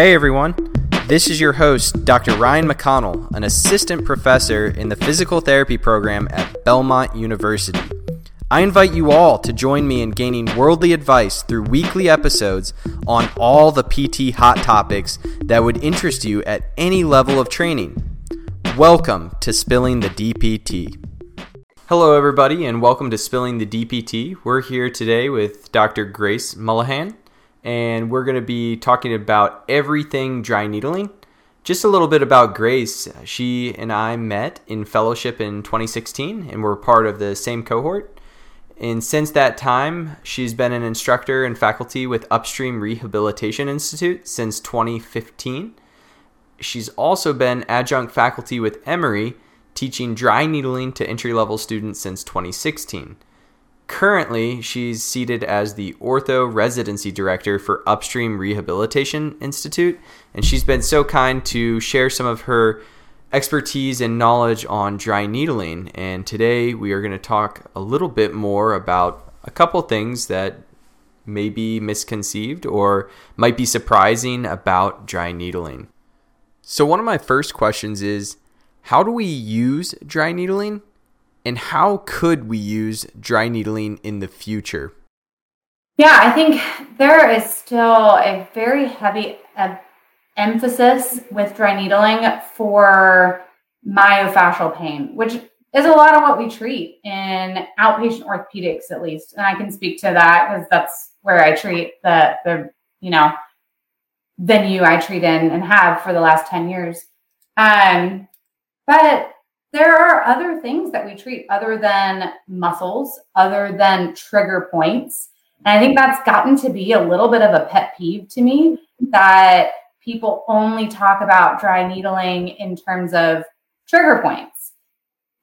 Hey everyone, this is your host, Dr. Ryan McConnell, an assistant professor in the physical therapy program at Belmont University. I invite you all to join me in gaining worldly advice through weekly episodes on all the PT hot topics that would interest you at any level of training. Welcome to Spilling the DPT. Hello, everybody, and welcome to Spilling the DPT. We're here today with Dr. Grace Mullihan and we're going to be talking about everything dry needling. Just a little bit about Grace. She and I met in fellowship in 2016 and we're part of the same cohort. And since that time, she's been an instructor and faculty with Upstream Rehabilitation Institute since 2015. She's also been adjunct faculty with Emory, teaching dry needling to entry level students since 2016. Currently, she's seated as the Ortho Residency Director for Upstream Rehabilitation Institute, and she's been so kind to share some of her expertise and knowledge on dry needling. And today we are going to talk a little bit more about a couple things that may be misconceived or might be surprising about dry needling. So, one of my first questions is how do we use dry needling? And how could we use dry needling in the future? Yeah, I think there is still a very heavy emphasis with dry needling for myofascial pain, which is a lot of what we treat in outpatient orthopedics, at least. And I can speak to that because that's where I treat the the you know venue I treat in and have for the last ten years. Um, but there are other things that we treat other than muscles, other than trigger points. And I think that's gotten to be a little bit of a pet peeve to me that people only talk about dry needling in terms of trigger points.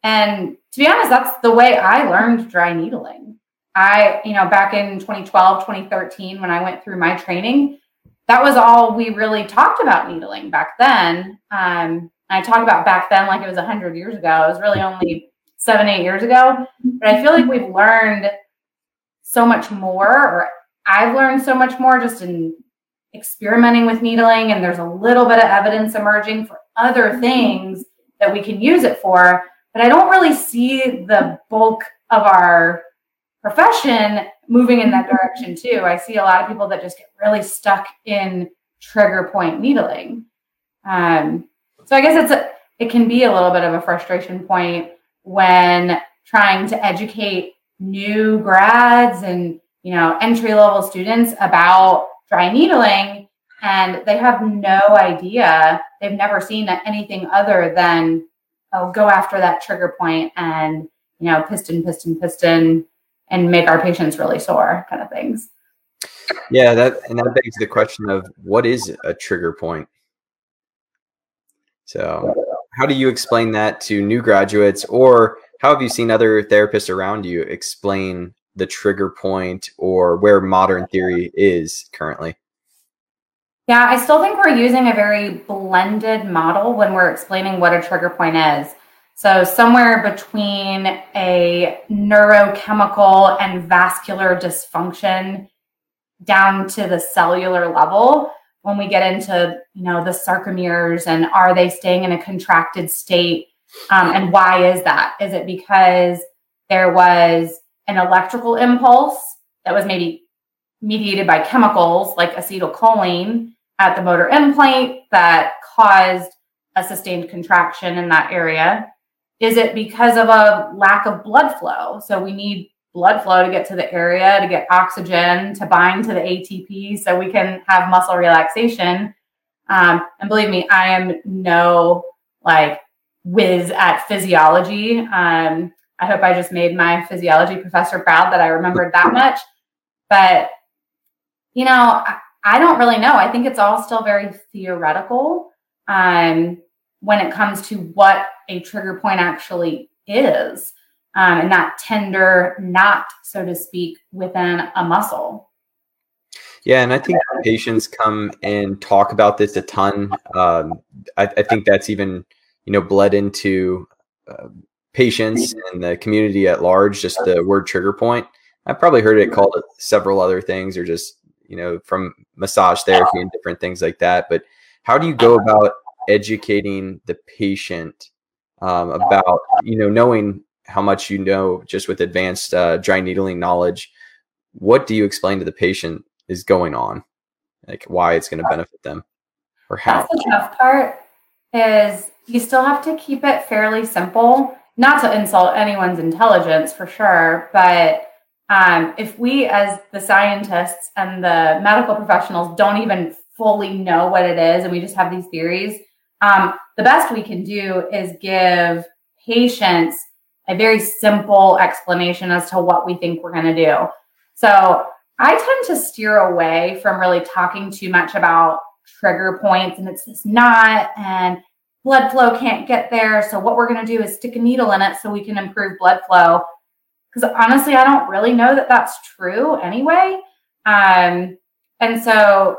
And to be honest, that's the way I learned dry needling. I, you know, back in 2012, 2013, when I went through my training, that was all we really talked about needling back then. Um, I talk about back then like it was 100 years ago. It was really only seven, eight years ago. But I feel like we've learned so much more, or I've learned so much more just in experimenting with needling. And there's a little bit of evidence emerging for other things that we can use it for. But I don't really see the bulk of our profession moving in that direction too. I see a lot of people that just get really stuck in trigger point needling. Um, so I guess it's a, it can be a little bit of a frustration point when trying to educate new grads and you know entry level students about dry needling and they have no idea they've never seen anything other than oh go after that trigger point and you know piston piston piston and make our patients really sore kind of things. Yeah that and that begs the question of what is a trigger point so, how do you explain that to new graduates, or how have you seen other therapists around you explain the trigger point or where modern theory is currently? Yeah, I still think we're using a very blended model when we're explaining what a trigger point is. So, somewhere between a neurochemical and vascular dysfunction down to the cellular level when we get into you know the sarcomeres and are they staying in a contracted state? Um, and why is that? Is it because there was an electrical impulse that was maybe mediated by chemicals like acetylcholine at the motor end plate that caused a sustained contraction in that area? Is it because of a lack of blood flow? So we need blood flow to get to the area, to get oxygen, to bind to the ATP so we can have muscle relaxation. Um, and believe me, I am no like whiz at physiology. Um, I hope I just made my physiology professor proud that I remembered that much. But, you know, I, I don't really know. I think it's all still very theoretical um, when it comes to what a trigger point actually is um, and that tender knot, so to speak, within a muscle. Yeah, and I think patients come and talk about this a ton. Um, I, I, think that's even you know bled into uh, patients and the community at large. Just the word trigger point. I've probably heard it called several other things, or just you know, from massage therapy and different things like that. But how do you go about educating the patient um, about, you know, knowing how much you know just with advanced uh, dry needling knowledge? What do you explain to the patient is going on, like why it's going to benefit them, or how? That's the tough part. Is you still have to keep it fairly simple, not to insult anyone's intelligence for sure, but um, if we, as the scientists and the medical professionals, don't even fully know what it is and we just have these theories, um, the best we can do is give patients a very simple explanation as to what we think we're going to do. So I tend to steer away from really talking too much about trigger points and it's this knot and blood flow can't get there. So what we're going to do is stick a needle in it so we can improve blood flow because honestly, I don't really know that that's true anyway. Um, and so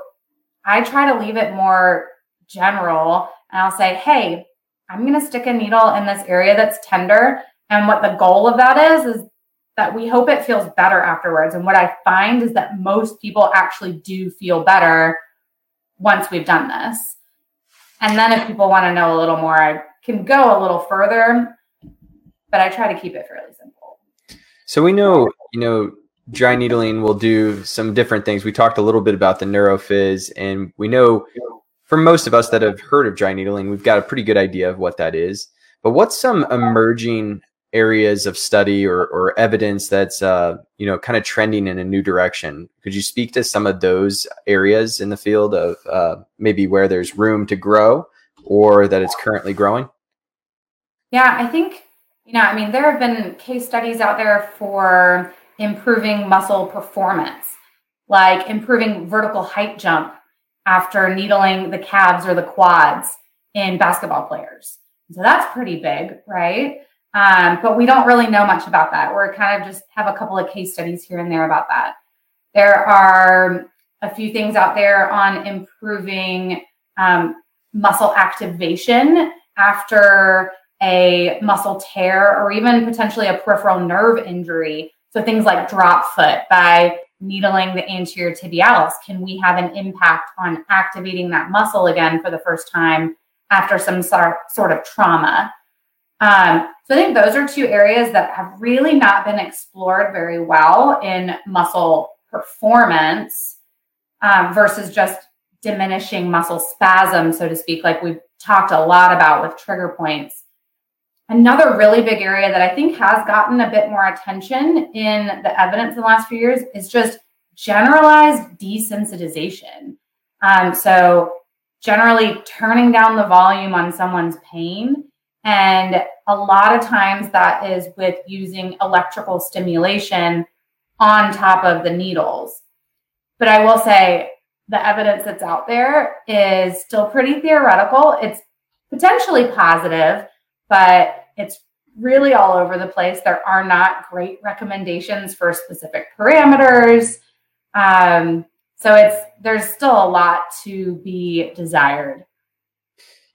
I try to leave it more general and I'll say, hey, I'm going to stick a needle in this area that's tender. And what the goal of that is, is that we hope it feels better afterwards. And what I find is that most people actually do feel better once we've done this. And then if people want to know a little more, I can go a little further, but I try to keep it fairly simple. So we know, you know, dry needling will do some different things. We talked a little bit about the neurophys, and we know for most of us that have heard of dry needling, we've got a pretty good idea of what that is. But what's some emerging areas of study or, or evidence that's uh, you know kind of trending in a new direction? Could you speak to some of those areas in the field of uh, maybe where there's room to grow or that it's currently growing? Yeah, I think you know, I mean, there have been case studies out there for improving muscle performance, like improving vertical height jump after needling the calves or the quads in basketball players. So that's pretty big, right? Um, but we don't really know much about that. We're kind of just have a couple of case studies here and there about that. There are a few things out there on improving um, muscle activation after a muscle tear or even potentially a peripheral nerve injury. So things like drop foot by needling the anterior tibialis, can we have an impact on activating that muscle again for the first time after some sort of trauma? Um, so I think those are two areas that have really not been explored very well in muscle performance um, versus just diminishing muscle spasm, so to speak, like we've talked a lot about with trigger points. Another really big area that I think has gotten a bit more attention in the evidence in the last few years is just generalized desensitization. Um, so, generally turning down the volume on someone's pain. And a lot of times that is with using electrical stimulation on top of the needles. But I will say the evidence that's out there is still pretty theoretical. It's potentially positive, but it's really all over the place. There are not great recommendations for specific parameters. Um, so it's there's still a lot to be desired.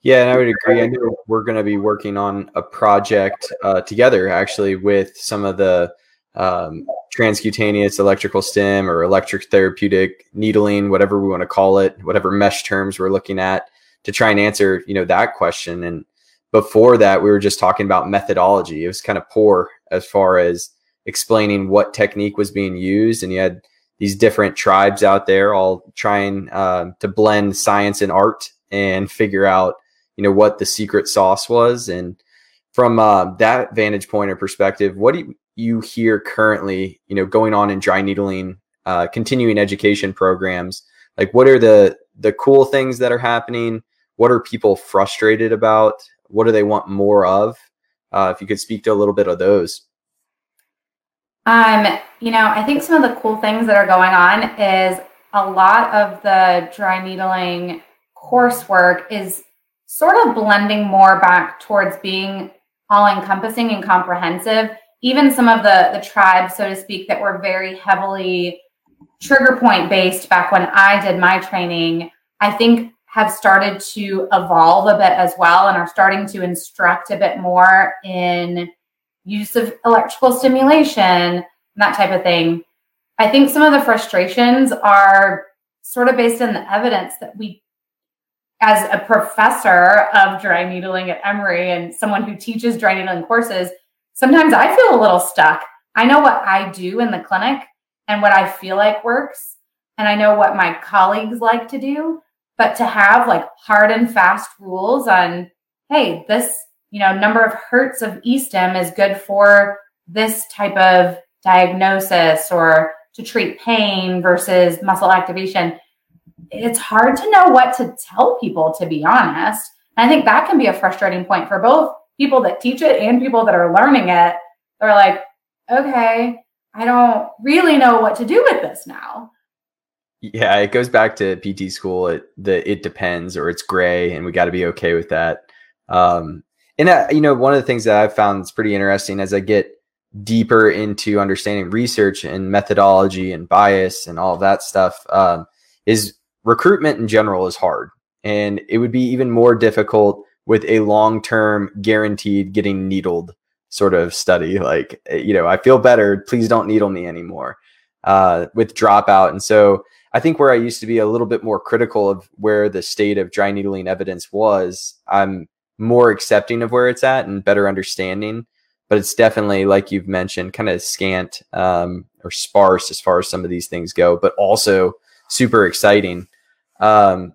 Yeah, and I would agree. I know we're going to be working on a project uh, together, actually, with some of the um, transcutaneous electrical stim or electric therapeutic needling, whatever we want to call it, whatever MeSH terms we're looking at, to try and answer, you know, that question. And before that, we were just talking about methodology. It was kind of poor as far as explaining what technique was being used. And you had these different tribes out there all trying uh, to blend science and art and figure out, you know, what the secret sauce was. And from uh, that vantage point or perspective, what do you hear currently, you know, going on in dry needling, uh, continuing education programs? Like, what are the the cool things that are happening? What are people frustrated about? What do they want more of? Uh, if you could speak to a little bit of those. Um, you know, I think some of the cool things that are going on is a lot of the dry needling coursework is sort of blending more back towards being all encompassing and comprehensive. Even some of the the tribes, so to speak, that were very heavily trigger point based back when I did my training, I think have started to evolve a bit as well and are starting to instruct a bit more in use of electrical stimulation and that type of thing. I think some of the frustrations are sort of based on the evidence that we as a professor of dry needling at Emory and someone who teaches dry needling courses, sometimes I feel a little stuck. I know what I do in the clinic and what I feel like works, and I know what my colleagues like to do. But to have like hard and fast rules on, hey, this, you know, number of hertz of e-stim is good for this type of diagnosis or to treat pain versus muscle activation it's hard to know what to tell people, to be honest. And I think that can be a frustrating point for both people that teach it and people that are learning it. They're like, okay, I don't really know what to do with this now. Yeah, it goes back to PT school. It the it depends or it's gray, and we got to be okay with that. Um, and that, you know, one of the things that I've found is pretty interesting as I get deeper into understanding research and methodology and bias and all of that stuff um, is recruitment in general is hard and it would be even more difficult with a long-term guaranteed getting needled sort of study. Like eh, you know i feel better please don't needle me anymore uh, with dropout. And so i think where i used to be a little bit more critical of where the state of dry needling evidence was i'm more accepting of where it's at and better understanding. But it's definitely like you've mentioned kind of scant um, or sparse as far as some of these things go but also super exciting um,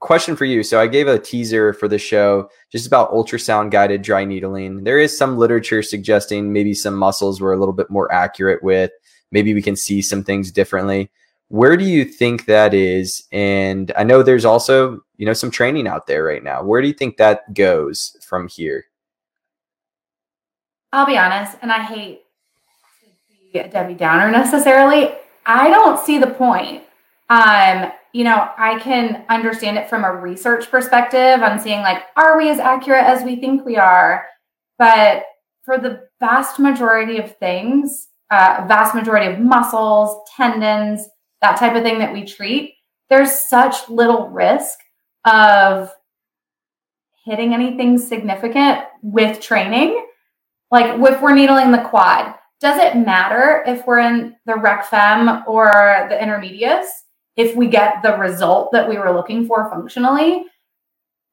question for you. So I gave a teaser for the show just about ultrasound guided dry needling. There is some literature suggesting maybe some muscles were a little bit more accurate with. Maybe we can see some things differently. Where do you think that is? And I know there's also, you know, some training out there right now. Where do you think that goes from here? I'll be honest, and I hate to be a Debbie Downer necessarily. I don't see the point. Um, you know, I can understand it from a research perspective on seeing like, are we as accurate as we think we are? But for the vast majority of things, uh, vast majority of muscles, tendons, that type of thing that we treat, there's such little risk of hitting anything significant with training. Like if we're needling the quad, does it matter if we're in the rec fem or the intermedius? If we get the result that we were looking for functionally.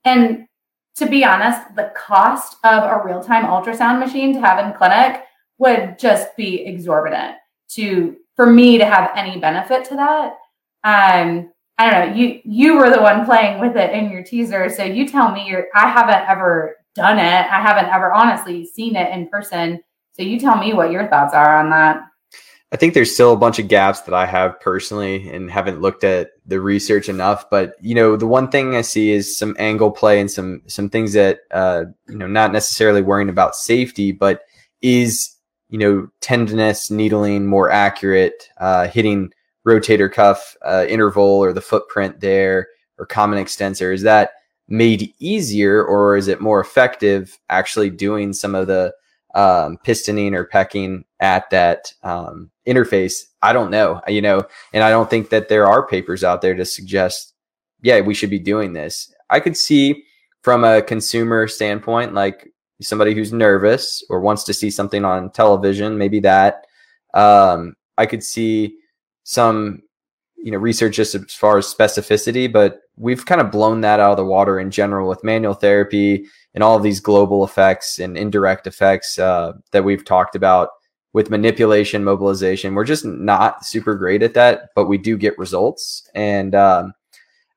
And to be honest, the cost of a real time ultrasound machine to have in clinic would just be exorbitant to for me to have any benefit to that. Um, I don't know. You you were the one playing with it in your teaser, so you tell me. You're, I haven't ever done it. I haven't ever honestly seen it in person. So you tell me what your thoughts are on that. I think there's still a bunch of gaps that I have personally and haven't looked at the research enough. But you know, the one thing I see is some angle play and some some things that uh, you know, not necessarily worrying about safety, but is you know tenderness, needling more accurate, uh, hitting rotator cuff uh, interval or the footprint there or common extensor. Is that made easier or is it more effective actually doing some of the um, pistoning or pecking at that um, interface. I don't know, you know, and I don't think that there are papers out there to suggest, yeah, we should be doing this. I could see from a consumer standpoint, like somebody who's nervous or wants to see something on television, maybe that. Um, I could see some, you know, research just as far as specificity, but we've kind of blown that out of the water in general with manual therapy and all of these global effects and indirect effects uh, that we've talked about with manipulation, mobilization. We're just not super great at that, but we do get results. And um,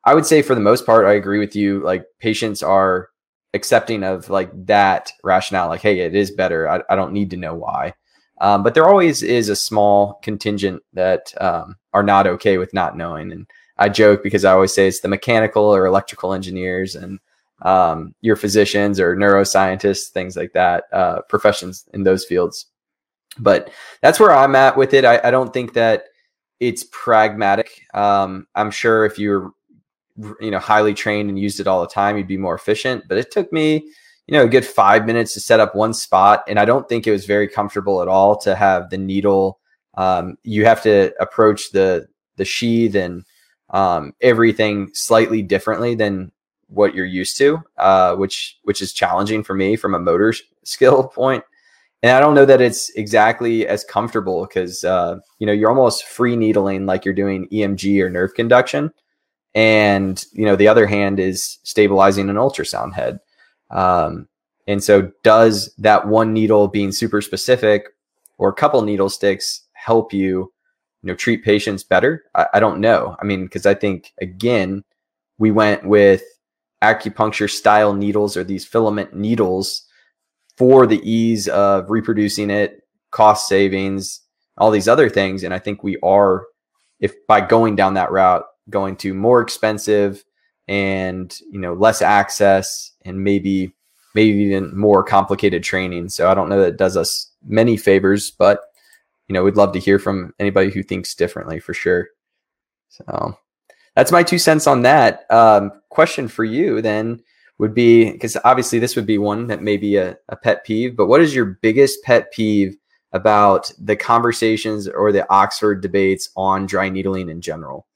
I would say for the most part, I agree with you. Like patients are accepting of like that rationale, like, hey, it is better. I, I don't need to know why. Um, but there always is a small contingent that um, are not okay with not knowing. And I joke because I always say it's the mechanical or electrical engineers and um, your physicians or neuroscientists, things like that, uh, professions in those fields. But that's where I'm at with it. I, I don't think that it's pragmatic. Um, I'm sure if you're you know highly trained and used it all the time, you'd be more efficient. But it took me you know a good five minutes to set up one spot, and I don't think it was very comfortable at all to have the needle. Um, you have to approach the the sheath and um, everything slightly differently than what you're used to, uh, which which is challenging for me from a motor skill point. and I don't know that it's exactly as comfortable because uh, you know you're almost free needling like you're doing EMG or nerve conduction, and you know the other hand is stabilizing an ultrasound head. Um, and so, does that one needle being super specific or a couple needle sticks help you, you know, treat patients better? I, I don't know. I mean, because I think again, we went with acupuncture style needles or these filiform needles for the ease of reproducing it, cost savings, all these other things. And I think we are, if by going down that route, going to more expensive and you know less access and maybe maybe even more complicated training. So I don't know that it does us many favors, but you know we'd love to hear from anybody who thinks differently for sure. So that's my two cents on that. Um, question for you then would be because obviously this would be one that may be a, a pet peeve, but what is your biggest pet peeve about the conversations or the Oxford debates on dry needling in general?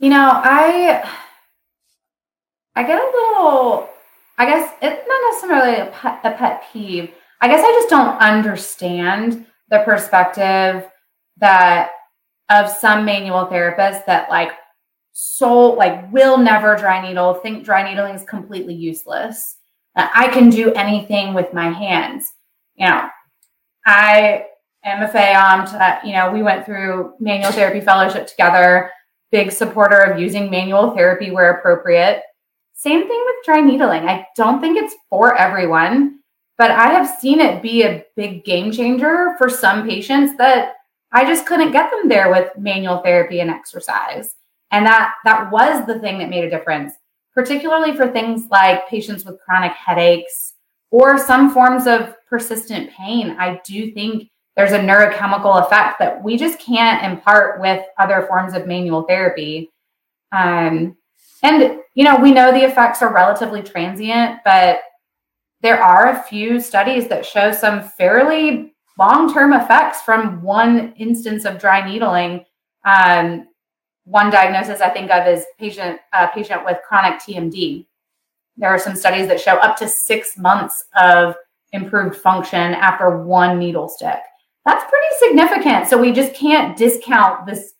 You know, I I get a little I guess it's not necessarily a pet, a pet peeve. I guess I just don't understand the perspective that of some manual therapists that like so like will never dry needle, think dry needling is completely useless. I can do anything with my hands. You know, I am a FAOMT. Uh, you know, we went through manual therapy fellowship together. Big supporter of using manual therapy where appropriate. Same thing with dry needling. I don't think it's for everyone, but I have seen it be a big game changer for some patients that I just couldn't get them there with manual therapy and exercise. And that that was the thing that made a difference, particularly for things like patients with chronic headaches or some forms of persistent pain. I do think there's a neurochemical effect that we just can't impart with other forms of manual therapy. Um, and you know, we know the effects are relatively transient, but there are a few studies that show some fairly long-term effects from one instance of dry needling. Um, one diagnosis I think of is patient a patient with chronic TMD. There are some studies that show up to six months of improved function after one needle stick. That's pretty significant. So we just can't discount this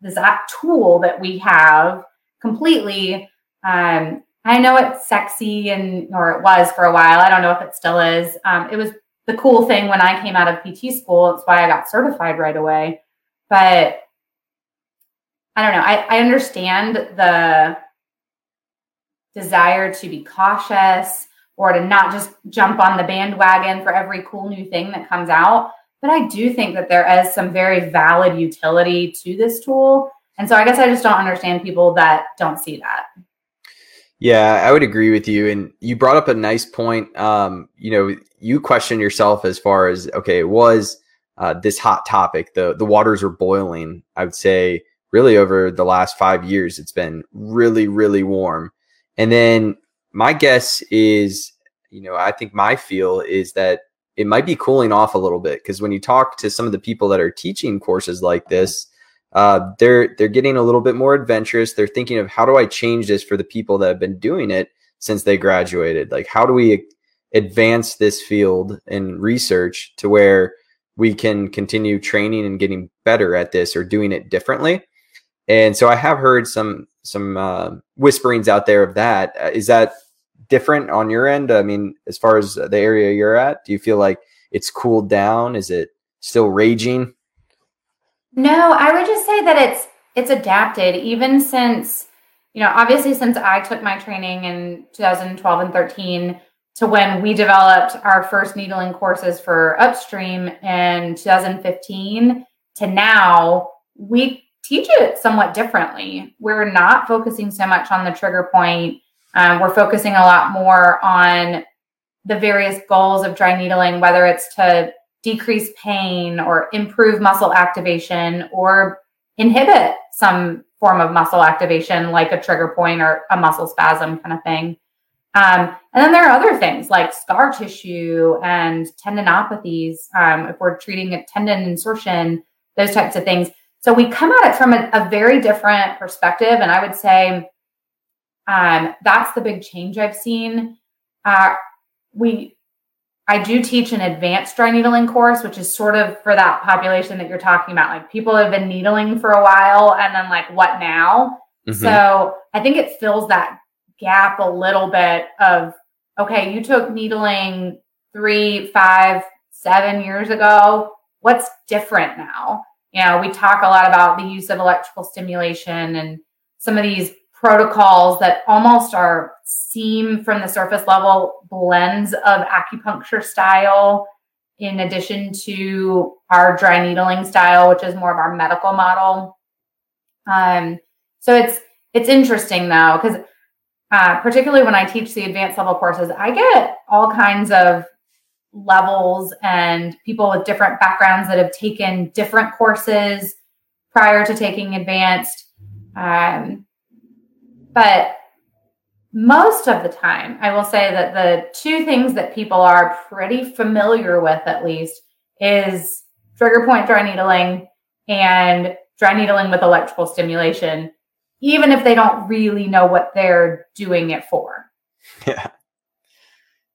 this tool that we have completely. Um, I know it's sexy and or it was for a while. I don't know if it still is. Um, it was the cool thing when I came out of PT school. It's why I got certified right away. But I don't know. I, I understand the desire to be cautious or to not just jump on the bandwagon for every cool new thing that comes out. But I do think that there is some very valid utility to this tool. And so I guess I just don't understand people that don't see that. Yeah, I would agree with you. And you brought up a nice point. Um, you know, you question yourself as far as okay, it was uh, this hot topic. The the waters were boiling. I would say really over the last five years, it's been really, really warm. And then my guess is, you know, I think my feel is that it might be cooling off a little bit because when you talk to some of the people that are teaching courses like this, uh, they're they're getting a little bit more adventurous. They're thinking of how do I change this for the people that have been doing it since they graduated? Like how do we advance this field in research to where we can continue training and getting better at this or doing it differently? And so I have heard some some uh, whisperings out there of that. Uh, is that different on your end? I mean, as far as the area you're at, do you feel like it's cooled down? Is it still raging? No, I would just say that it's it's adapted even since you know obviously since I took my training in 2012 and 13 to when we developed our first needling courses for upstream in 2015 to now we teach it somewhat differently. We're not focusing so much on the trigger point. Um, we're focusing a lot more on the various goals of dry needling, whether it's to decrease pain or improve muscle activation or inhibit some form of muscle activation, like a trigger point or a muscle spasm kind of thing. Um, and then there are other things like scar tissue and tendinopathies. Um, if we're treating a tendon insertion, those types of things. So we come at it from a, a very different perspective. And I would say um, that's the big change I've seen. Uh, we I do teach an advanced dry needling course, which is sort of for that population that you're talking about. Like people have been needling for a while and then like what now? Mm-hmm. So I think it fills that gap a little bit of okay, you took needling three, five, seven years ago. What's different now? You know, we talk a lot about the use of electrical stimulation and some of these protocols that almost are seem from the surface level blends of acupuncture style in addition to our dry needling style which is more of our medical model. Um, so it's it's interesting though because uh, particularly when i teach the advanced level courses i get all kinds of levels and people with different backgrounds that have taken different courses prior to taking advanced um, but most of the time, I will say that the two things that people are pretty familiar with, at least, is trigger point dry needling and dry needling with electrical stimulation, even if they don't really know what they're doing it for. Yeah.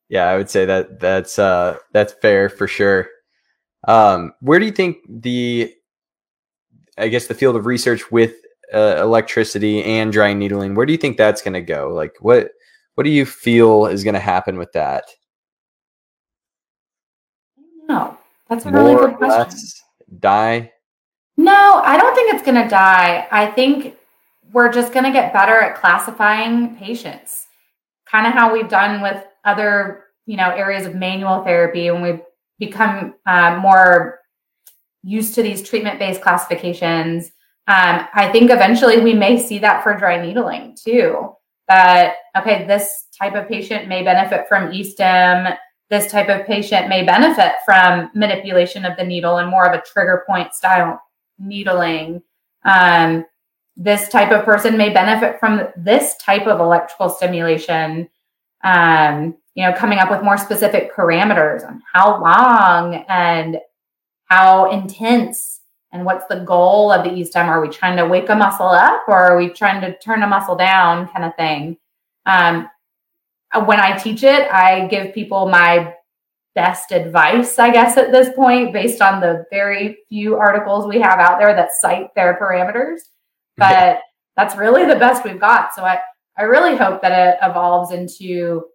Yeah, I would say that that's uh that's fair for sure. Um where do you think the I guess the field of research with uh, electricity and dry needling, where do you think that's going to go? Like, what what do you feel is going to happen with that? No, that's a More, really good question. Less, die? No, I don't think it's going to die. I think we're just going to get better at classifying patients, kind of how we've done with other you know areas of manual therapy when we've become uh, more used to these treatment based classifications um, I think eventually we may see that for dry needling too. That, okay, this type of patient may benefit from e-stim. This type of patient may benefit from manipulation of the needle and more of a trigger point style needling. Um, this type of person may benefit from this type of electrical stimulation. Um, you know, coming up with more specific parameters on how long and how intense and what's the goal of the e-stim are we trying to wake a muscle up or are we trying to turn a muscle down kind of thing um, uh, when i teach it i give people my best advice i guess at this point based on the very few articles we have out there that cite their parameters but yeah. that's really the best we've got so i i really hope that it evolves into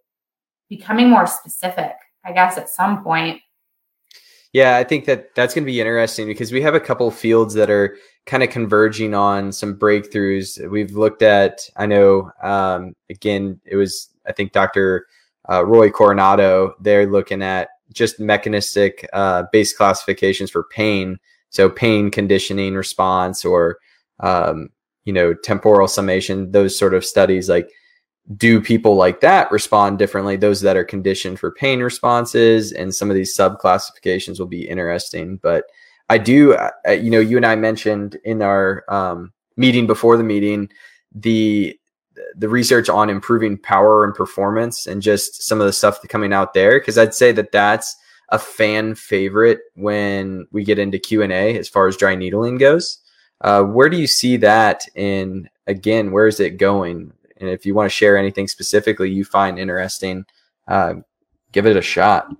becoming more specific i guess at some point yeah, I think that that's going to be interesting because we have a couple fields that are kind of converging on some breakthroughs. We've looked at, I know, um, again, it was, I think, Dr. Uh, Roy Coronado, they're looking at just mechanistic uh, base classifications for pain. So, pain conditioning response or, um, you know, temporal summation, those sort of studies like do people like that respond differently? Those that are conditioned for pain responses and some of these sub classifications will be interesting. But I do, uh, you know, you and I mentioned in our um, meeting before the meeting the the research on improving power and performance and just some of the stuff coming out there because I'd say that that's a fan favorite when we get into Q and A as far as dry needling goes. Uh, where do you see that? In again, where is it going? And if you want to share anything specifically you find interesting, uh, give it a shot.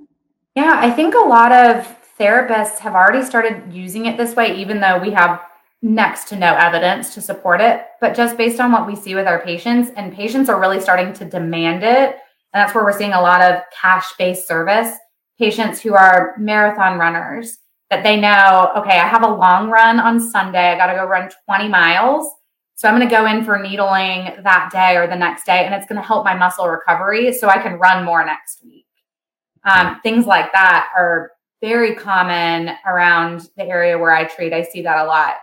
Yeah, I think a lot of therapists have already started using it this way, even though we have next to no evidence to support it. But just based on what we see with our patients, and patients are really starting to demand it. And that's where we're seeing a lot of cash based service patients who are marathon runners that they know, okay, I have a long run on Sunday. I got to go run 20 miles. So I'm going to go in for needling that day or the next day, and it's going to help my muscle recovery so I can run more next week. Um, things like that are very common around the area where I treat. I see that a lot.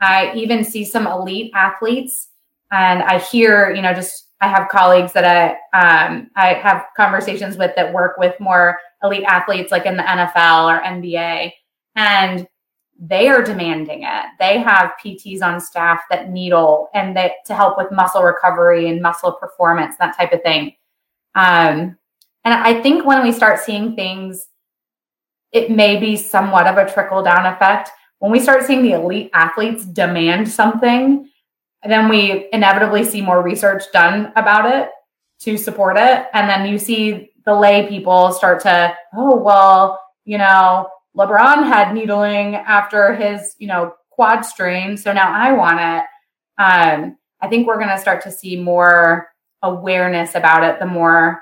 I even see some elite athletes, and I hear, you know, just I have colleagues that I um, I have conversations with that work with more elite athletes, like in the NFL or NBA, and they are demanding it. They have PTs on staff that needle and that to help with muscle recovery and muscle performance, that type of thing. Um, and I think when we start seeing things, it may be somewhat of a trickle down effect. When we start seeing the elite athletes demand something, then we inevitably see more research done about it to support it. And then you see the lay people start to, oh, well, you know, LeBron had needling after his, you know, quad strain. So now I want it. Um, I think we're going to start to see more awareness about it the more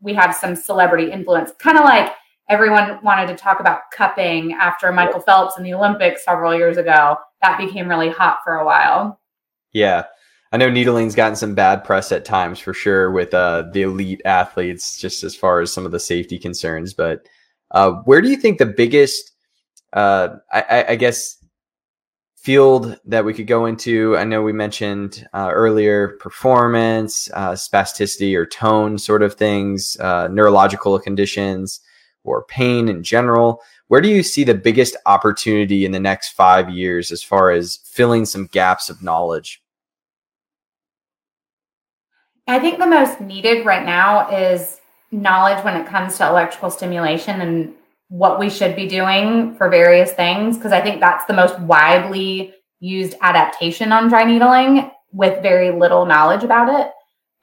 we have some celebrity influence. Kind of like everyone wanted to talk about cupping after Michael Phelps in the Olympics several years ago. That became really hot for a while. Yeah. I know needling's gotten some bad press at times for sure with uh, the elite athletes, just as far as some of the safety concerns. But uh, where do you think the biggest, uh, I, I, guess, field that we could go into? I know we mentioned uh, earlier performance, uh, spasticity or tone sort of things, uh, neurological conditions, or pain in general. Where do you see the biggest opportunity in the next five years as far as filling some gaps of knowledge? I think the most needed right now is knowledge when it comes to electrical stimulation and what we should be doing for various things because I think that's the most widely used adaptation on dry needling with very little knowledge about it.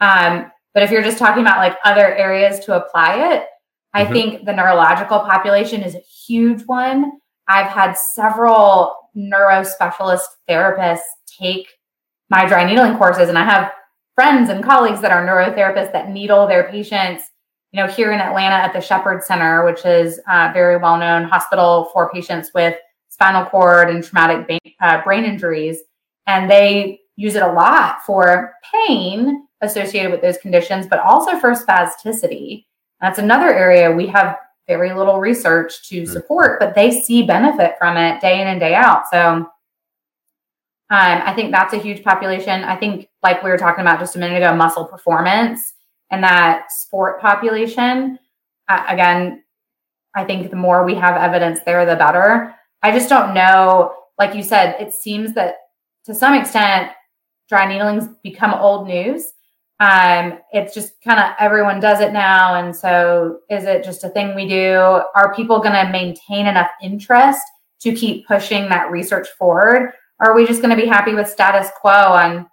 Um, but if you're just talking about like other areas to apply it, I mm-hmm. think the neurological population is a huge one. I've had several neurospecialist therapists take my dry needling courses, and I have friends and colleagues that are neurotherapists that needle their patients. You know, here in Atlanta at the Shepherd Center, which is a very well known hospital for patients with spinal cord and traumatic brain, uh, brain injuries. And they use it a lot for pain associated with those conditions, but also for spasticity. That's another area we have very little research to hmm. support, but they see benefit from it day in and day out. So um, I think that's a huge population. I think, like we were talking about just a minute ago, muscle performance and that sport population. Uh, again, I think the more we have evidence there, the better. I just don't know. Like you said, it seems that to some extent, dry needling's become old news. Um, it's just kind of everyone does it now. And so is it just a thing we do? Are people going to maintain enough interest to keep pushing that research forward? Or are we just going to be happy with status quo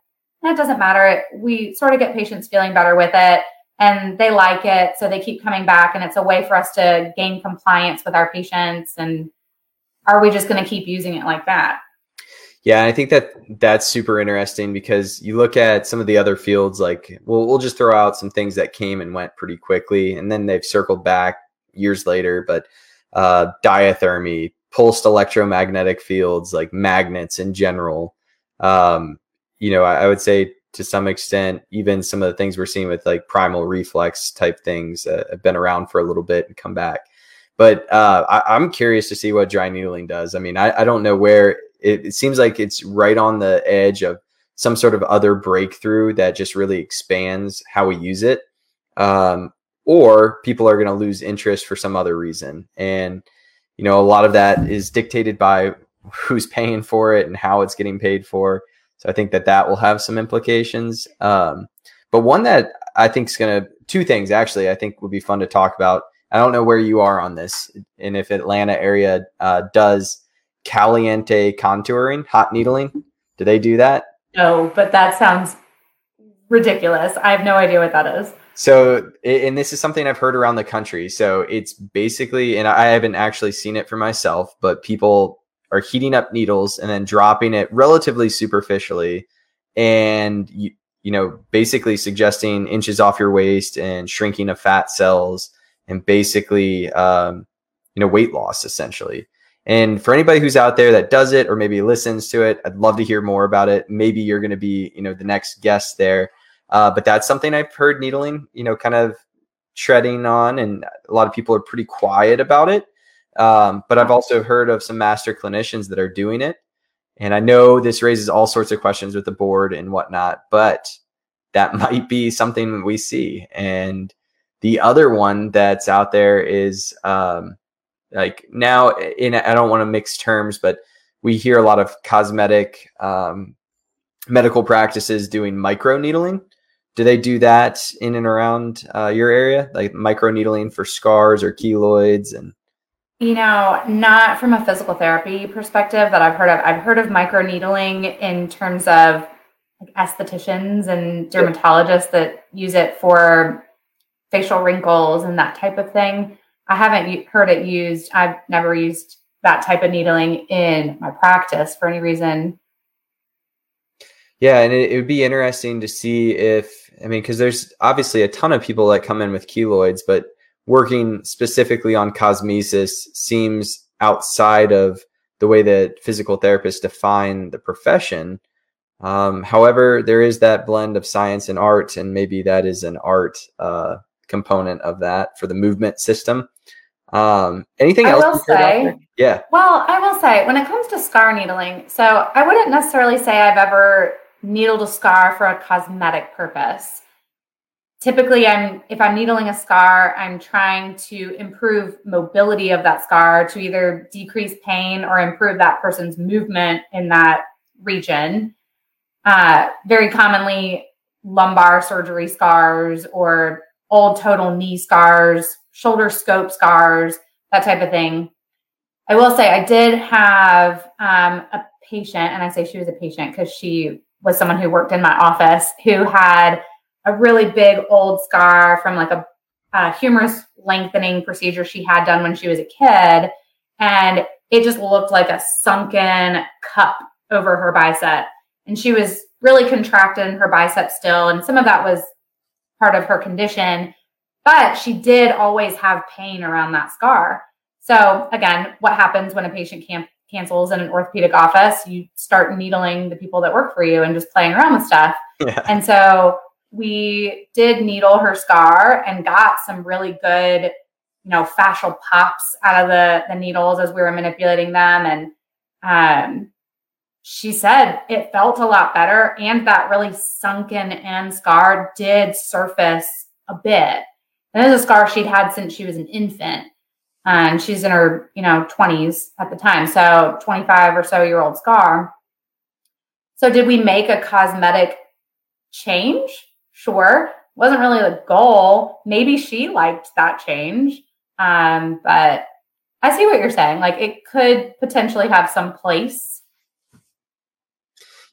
and it doesn't matter? We sort of get patients feeling better with it and they like it. So they keep coming back and it's a way for us to gain compliance with our patients. And are we just going to keep using it like that? Yeah, I think that that's super interesting because you look at some of the other fields, like we'll we'll just throw out some things that came and went pretty quickly, and then they've circled back years later. But uh, diathermy, pulsed electromagnetic fields, like magnets in general. Um, you know, I, I, would say to some extent, even some of the things we're seeing with like primal reflex type things uh, have been around for a little bit and come back. But uh, I, am curious to see what dry needling does. I mean, I, I don't know where it, it seems like it's right on the edge of some sort of other breakthrough that just really expands how we use it. Um, or people are going to lose interest for some other reason. And you know, a lot of that is dictated by who's paying for it and how it's getting paid for. So I think that that will have some implications. Um, but one that I think is going to, two things actually, I think would be fun to talk about. I don't know where you are on this and if Atlanta area uh, does caliente contouring, hot needling. Do they do that? No, but that sounds ridiculous. I have no idea what that is. So, and this is something I've heard around the country. So it's basically, and I haven't actually seen it for myself, but people are heating up needles and then dropping it relatively superficially, and you, you know, basically suggesting inches off your waist and shrinking of fat cells, and basically, um, you know, weight loss essentially. And for anybody who's out there that does it or maybe listens to it, I'd love to hear more about it. Maybe you're going to be, you know, the next guest there. Uh, but that's something I've heard needling, you know, kind of treading on, and a lot of people are pretty quiet about it. Um, but I've also heard of some master clinicians that are doing it. And I know this raises all sorts of questions with the board and whatnot, but that might be something we see. And the other one that's out there is um, like now, in I don't want to mix terms, but we hear a lot of cosmetic um, medical practices doing micro needling do they do that in and around uh, your area, like micro needling for scars or keloids and? You know, not from a physical therapy perspective that I've heard of. I've heard of micro needling in terms of like estheticians and dermatologists that use it for facial wrinkles and that type of thing. I haven't heard it used. I've never used that type of needling in my practice for any reason. Yeah, and it, it would be interesting to see if I mean, because there's obviously a ton of people that come in with keloids, but working specifically on cosmesis seems outside of the way that physical therapists define the profession. Um, however, there is that blend of science and art, and maybe that is an art uh, component of that for the movement system. Um, anything I else? will say, yeah. Well, I will say when it comes to scar needling, so I wouldn't necessarily say I've ever needled a scar for a cosmetic purpose. Typically, I'm if I'm needling a scar, I'm trying to improve mobility of that scar to either decrease pain or improve that person's movement in that region. Uh, very commonly, lumbar surgery scars or old total knee scars, shoulder scope scars, that type of thing. I will say I did have um, a patient, and I say she was a patient because she was someone who worked in my office who had a really big old scar from like a, a humerus lengthening procedure she had done when she was a kid. And it just looked like a sunken cup over her bicep. And she was really contracted in her bicep still. And some of that was part of her condition. But she did always have pain around that scar. So, again, what happens when a patient can- cancels in an orthopedic office? You start needling the people that work for you and just playing around with stuff. Yeah. And so we did needle her scar and got some really good, you know, fascial pops out of the, the needles as we were manipulating them. And um, she said it felt a lot better. And that really sunken and scar did surface a bit. And this is a scar she'd had since she was an infant. And she's in her, you know, 20s at the time. So 25 or so year old scar. So did we make a cosmetic change? Sure. Wasn't really the goal. Maybe she liked that change. Um, but I see what you're saying. Like it could potentially have some place.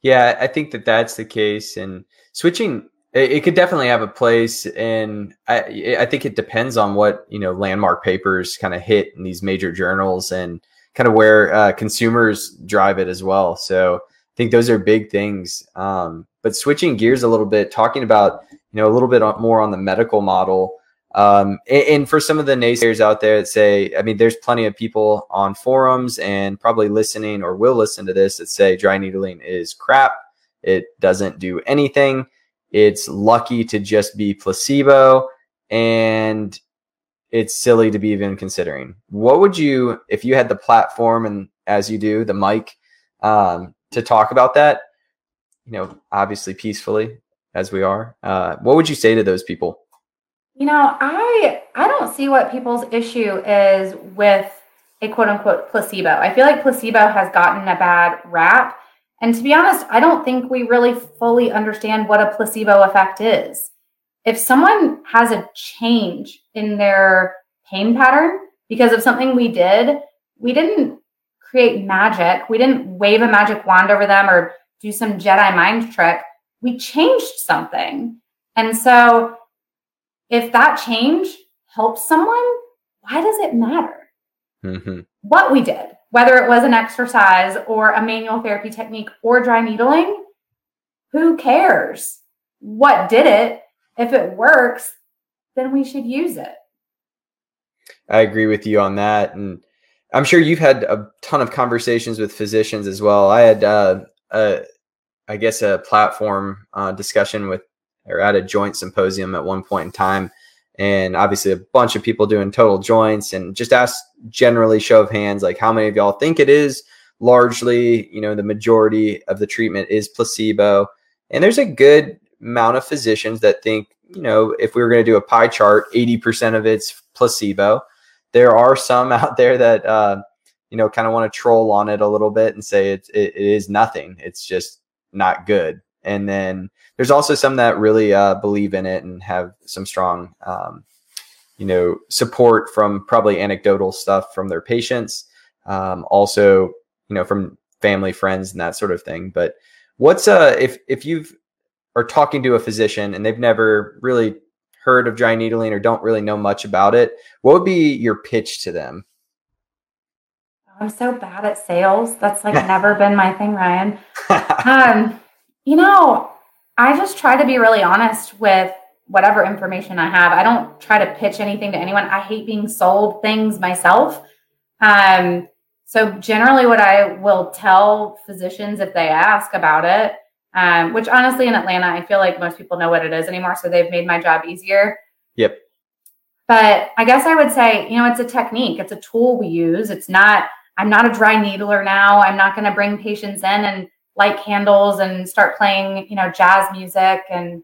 Yeah, I think that that's the case. And switching, it, it could definitely have a place. And I, I think it depends on what, you know, landmark papers kind of hit in these major journals and kind of where uh, consumers drive it as well. So I think those are big things. Um, but switching gears a little bit, talking about you know a little bit more on the medical model. Um, and, and, for some of the naysayers out there that say, I mean, there's plenty of people on forums and probably listening or will listen to this that say dry needling is crap. It doesn't do anything. It's lucky to just be placebo and it's silly to be even considering. What would you, if you had the platform and as you do, the mic um, to talk about that, you know, obviously peacefully as we are. Uh, what would you say to those people? You know, I I don't see what people's issue is with a quote unquote placebo. I feel like placebo has gotten a bad rap. And to be honest, I don't think we really fully understand what a placebo effect is. If someone has a change in their pain pattern because of something we did, we didn't create magic. We didn't wave a magic wand over them or do some Jedi mind trick. We changed something. And so if that change helps someone, why does it matter? Mm-hmm. What we did, whether it was an exercise or a manual therapy technique or dry needling, who cares? What did it? If it works, then we should use it. I agree with you on that. And I'm sure you've had a ton of conversations with physicians as well. I had uh, a I guess a platform uh, discussion with or at a joint symposium at one point in time, and obviously a bunch of people doing total joints, and just ask generally show of hands like how many of y'all think it is largely you know the majority of the treatment is placebo, and there's a good amount of physicians that think you know if we were going to do a pie chart, eighty percent of it's placebo. There are some out there that. Uh, you know, kind of want to troll on it a little bit and say it, it, it is nothing. It's just not good. And then there's also some that really uh, believe in it and have some strong, um, you know, support from probably anecdotal stuff from their patients, um, also, you know, from family, friends, and that sort of thing. But what's uh, if if you've are talking to a physician and they've never really heard of dry needling or don't really know much about it, what would be your pitch to them? I'm so bad at sales. That's like never been my thing, Ryan. Um, you know, I just try to be really honest with whatever information I have. I don't try to pitch anything to anyone. I hate being sold things myself. Um, so generally, what I will tell physicians if they ask about it, um, which honestly in Atlanta, I feel like most people know what it is anymore, so they've made my job easier. Yep. But I guess I would say, you know, it's a technique, it's a tool we use. It's not. I'm not a dry needler now. I'm not going to bring patients in and light candles and start playing, you know, jazz music and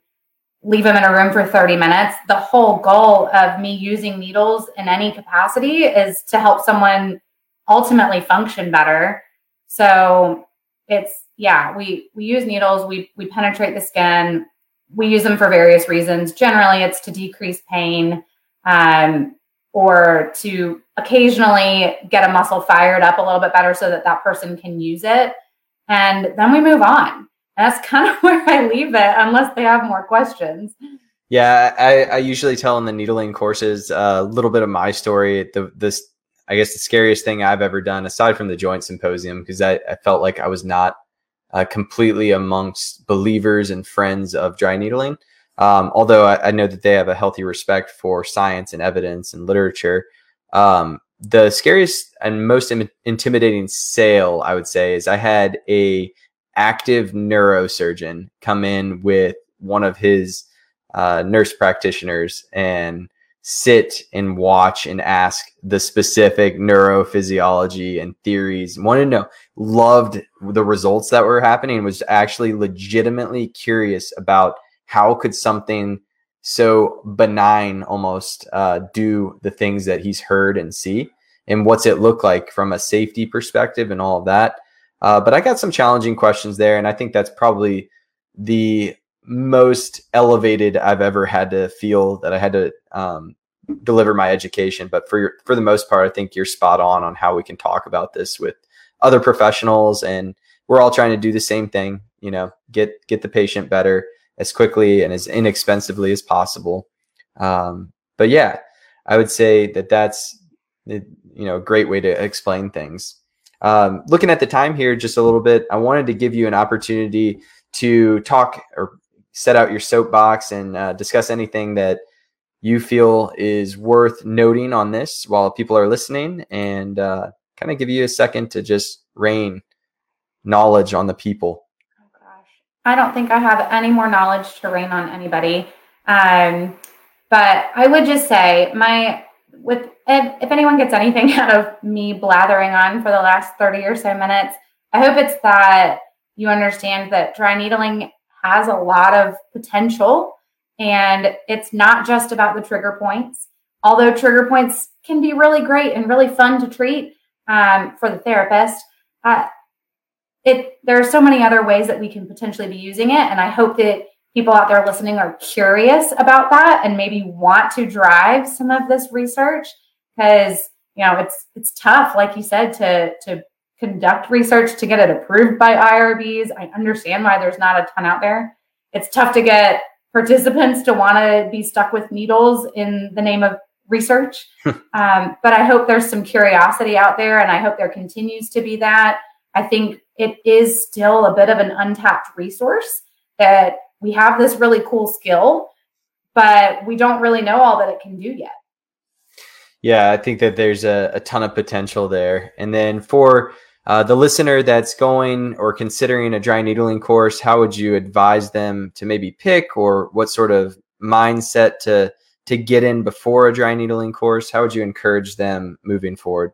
leave them in a room for 30 minutes. The whole goal of me using needles in any capacity is to help someone ultimately function better. So it's yeah, we we use needles, we we penetrate the skin. We use them for various reasons. Generally, it's to decrease pain um, or to occasionally get a muscle fired up a little bit better so that that person can use it. And then we move on. that's kind of where I leave it, unless they have more questions. Yeah, I, I usually tell in the needling courses a little bit of my story. The this I guess the scariest thing I've ever done, aside from the joint symposium, because I, I, felt like I was not uh, completely amongst believers and friends of dry needling. Um, although I, I, know that they have a healthy respect for science and evidence and literature. Um, the scariest and most Im- intimidating sale, I would say, is I had a active neurosurgeon come in with one of his uh, nurse practitioners and sit and watch and ask the specific neurophysiology and theories wanted to know loved the results that were happening was actually legitimately curious about how could something so benign almost uh, do the things that he's heard and see and what's it look like from a safety perspective and all of that uh, but i got some challenging questions there and i think that's probably the most elevated I've ever had to feel that I had to um, deliver my education. But for for the most part, I think you're spot on on how we can talk about this with other professionals, and we're all trying to do the same thing. You know, get get the patient better as quickly and as inexpensively as possible. Um, but yeah, I would say that that's you know a great way to explain things. Um, looking at the time here just a little bit, I wanted to give you an opportunity to talk or set out your soapbox and uh, discuss anything that you feel is worth noting on this while people are listening and uh, kind of give you a second to just rain knowledge on the people. I don't think I have any more knowledge to rain on anybody. Um, but I would just say my with if, if anyone gets anything out of me blathering on for the last 30 or so minutes, I hope it's that you understand that dry needling has a lot of potential and it's not just about the trigger points. Although trigger points can be really great and really fun to treat um, for the therapist, uh, it there are so many other ways that we can potentially be using it. And I hope that people out there listening are curious about that and maybe want to drive some of this research because you know it's it's tough, like you said, to to conduct research to get it approved by IRBs. I understand why there's not a ton out there. It's tough to get participants to want to be stuck with needles in the name of research. um, but I hope there's some curiosity out there, and I hope there continues to be that. I think it is still a bit of an untapped resource that we have this really cool skill, but we don't really know all that it can do yet. Yeah, I think that there's a, a ton of potential there. And then for uh, the listener that's going or considering a dry needling course, how would you advise them to maybe pick or what sort of mindset to to get in before a dry needling course? How would you encourage them moving forward?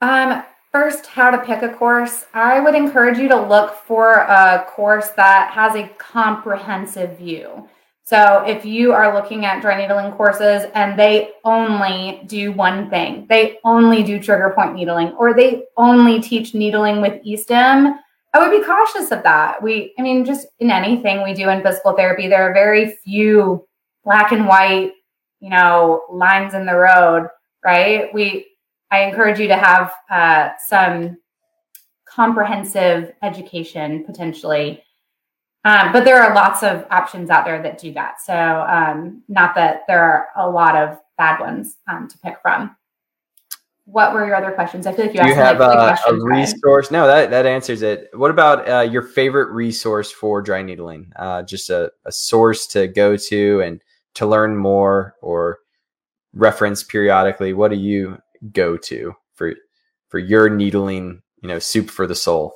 Um, first, how to pick a course. I would encourage you to look for a course that has a comprehensive view. So if you are looking at dry needling courses and they only do one thing, they only do trigger point needling, or they only teach needling with e-stim, I would be cautious of that. We, I mean, just in anything we do in physical therapy, there are very few black and white, you know, lines in the road, right? We, I encourage you to have uh, some comprehensive education potentially Um, but there are lots of options out there that do that. So um, not that there are a lot of bad ones um, to pick from. What were your other questions? I feel like you, do you have like a, a resource. No, that that answers it. What about uh, your favorite resource for dry needling? Uh, just a, a source to go to and to learn more or reference periodically. What do you go to for for your needling? You know, soup for the soul.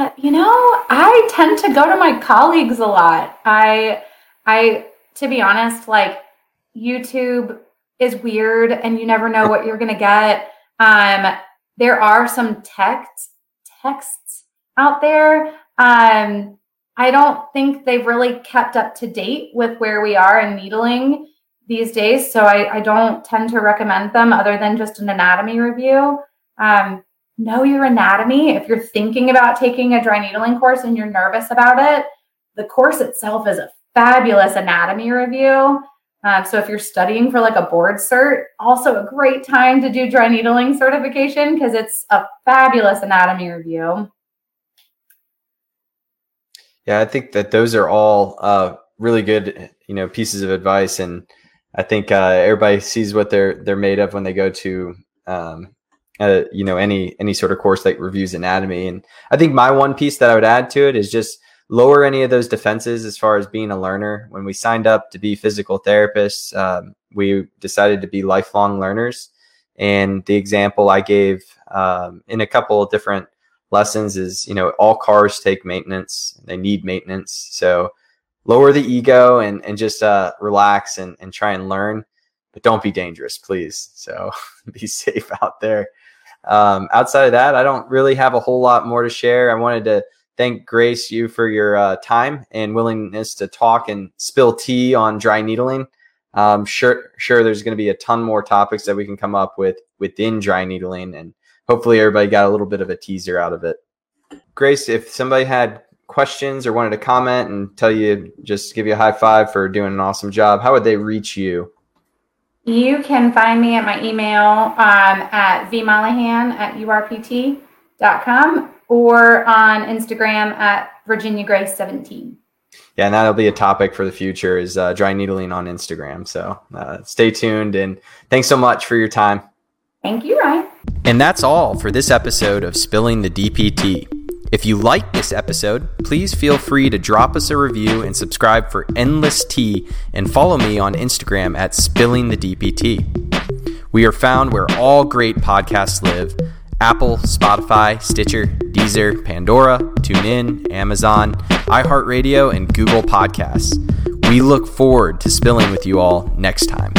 Uh, you know, I tend to go to my colleagues a lot. I, I, to be honest, like YouTube is weird and you never know what you're going to get. Um, there are some text texts out there. Um, I don't think they've really kept up to date with where we are in needling these days. So I, I don't tend to recommend them other than just an anatomy review. Um, know your anatomy. If you're thinking about taking a dry needling course and you're nervous about it, the course itself is a fabulous anatomy review. Um, so if you're studying for like a board cert, also a great time to do dry needling certification because it's a fabulous anatomy review. Yeah, I think that those are all uh, really good, you know, pieces of advice, and I think uh, everybody sees what they're they're made of when they go to um, uh, you know any any sort of course that reviews anatomy. And i think my one piece that i would add to it is just lower any of those defenses as far as being a learner. When we signed up to be physical therapists um, we decided to be lifelong learners. And the example i gave um, in a couple of different lessons is you know all cars take maintenance. They need maintenance. So lower the ego and and just uh, relax and, and try and learn but don't be dangerous please so be safe out there um, outside of that, I don't really have a whole lot more to share. I wanted to thank Grace you for your uh, time and willingness to talk and spill tea on dry needling. Um, sure, sure, there's going to be a ton more topics that we can come up with within dry needling, and hopefully everybody got a little bit of a teaser out of it. Grace, if somebody had questions or wanted to comment and tell you, just give you a high five for doing an awesome job, how would they reach you? You can find me at my email um, at vmollahan at urpt.com or on Instagram at Virginia Grace 17. Yeah, and that'll be a topic for the future is uh, dry needling on Instagram. So uh, stay tuned and thanks so much for your time. Thank you, Ryan. And that's all for this episode of Spilling the DPT. If you like this episode, please feel free to drop us a review and subscribe for Endless Tea and follow me on Instagram at Spilling the DPT. We are found where all great podcasts live Apple, Spotify, Stitcher, Deezer, Pandora, TuneIn, Amazon, iHeartRadio, and Google Podcasts. We look forward to spilling with you all next time.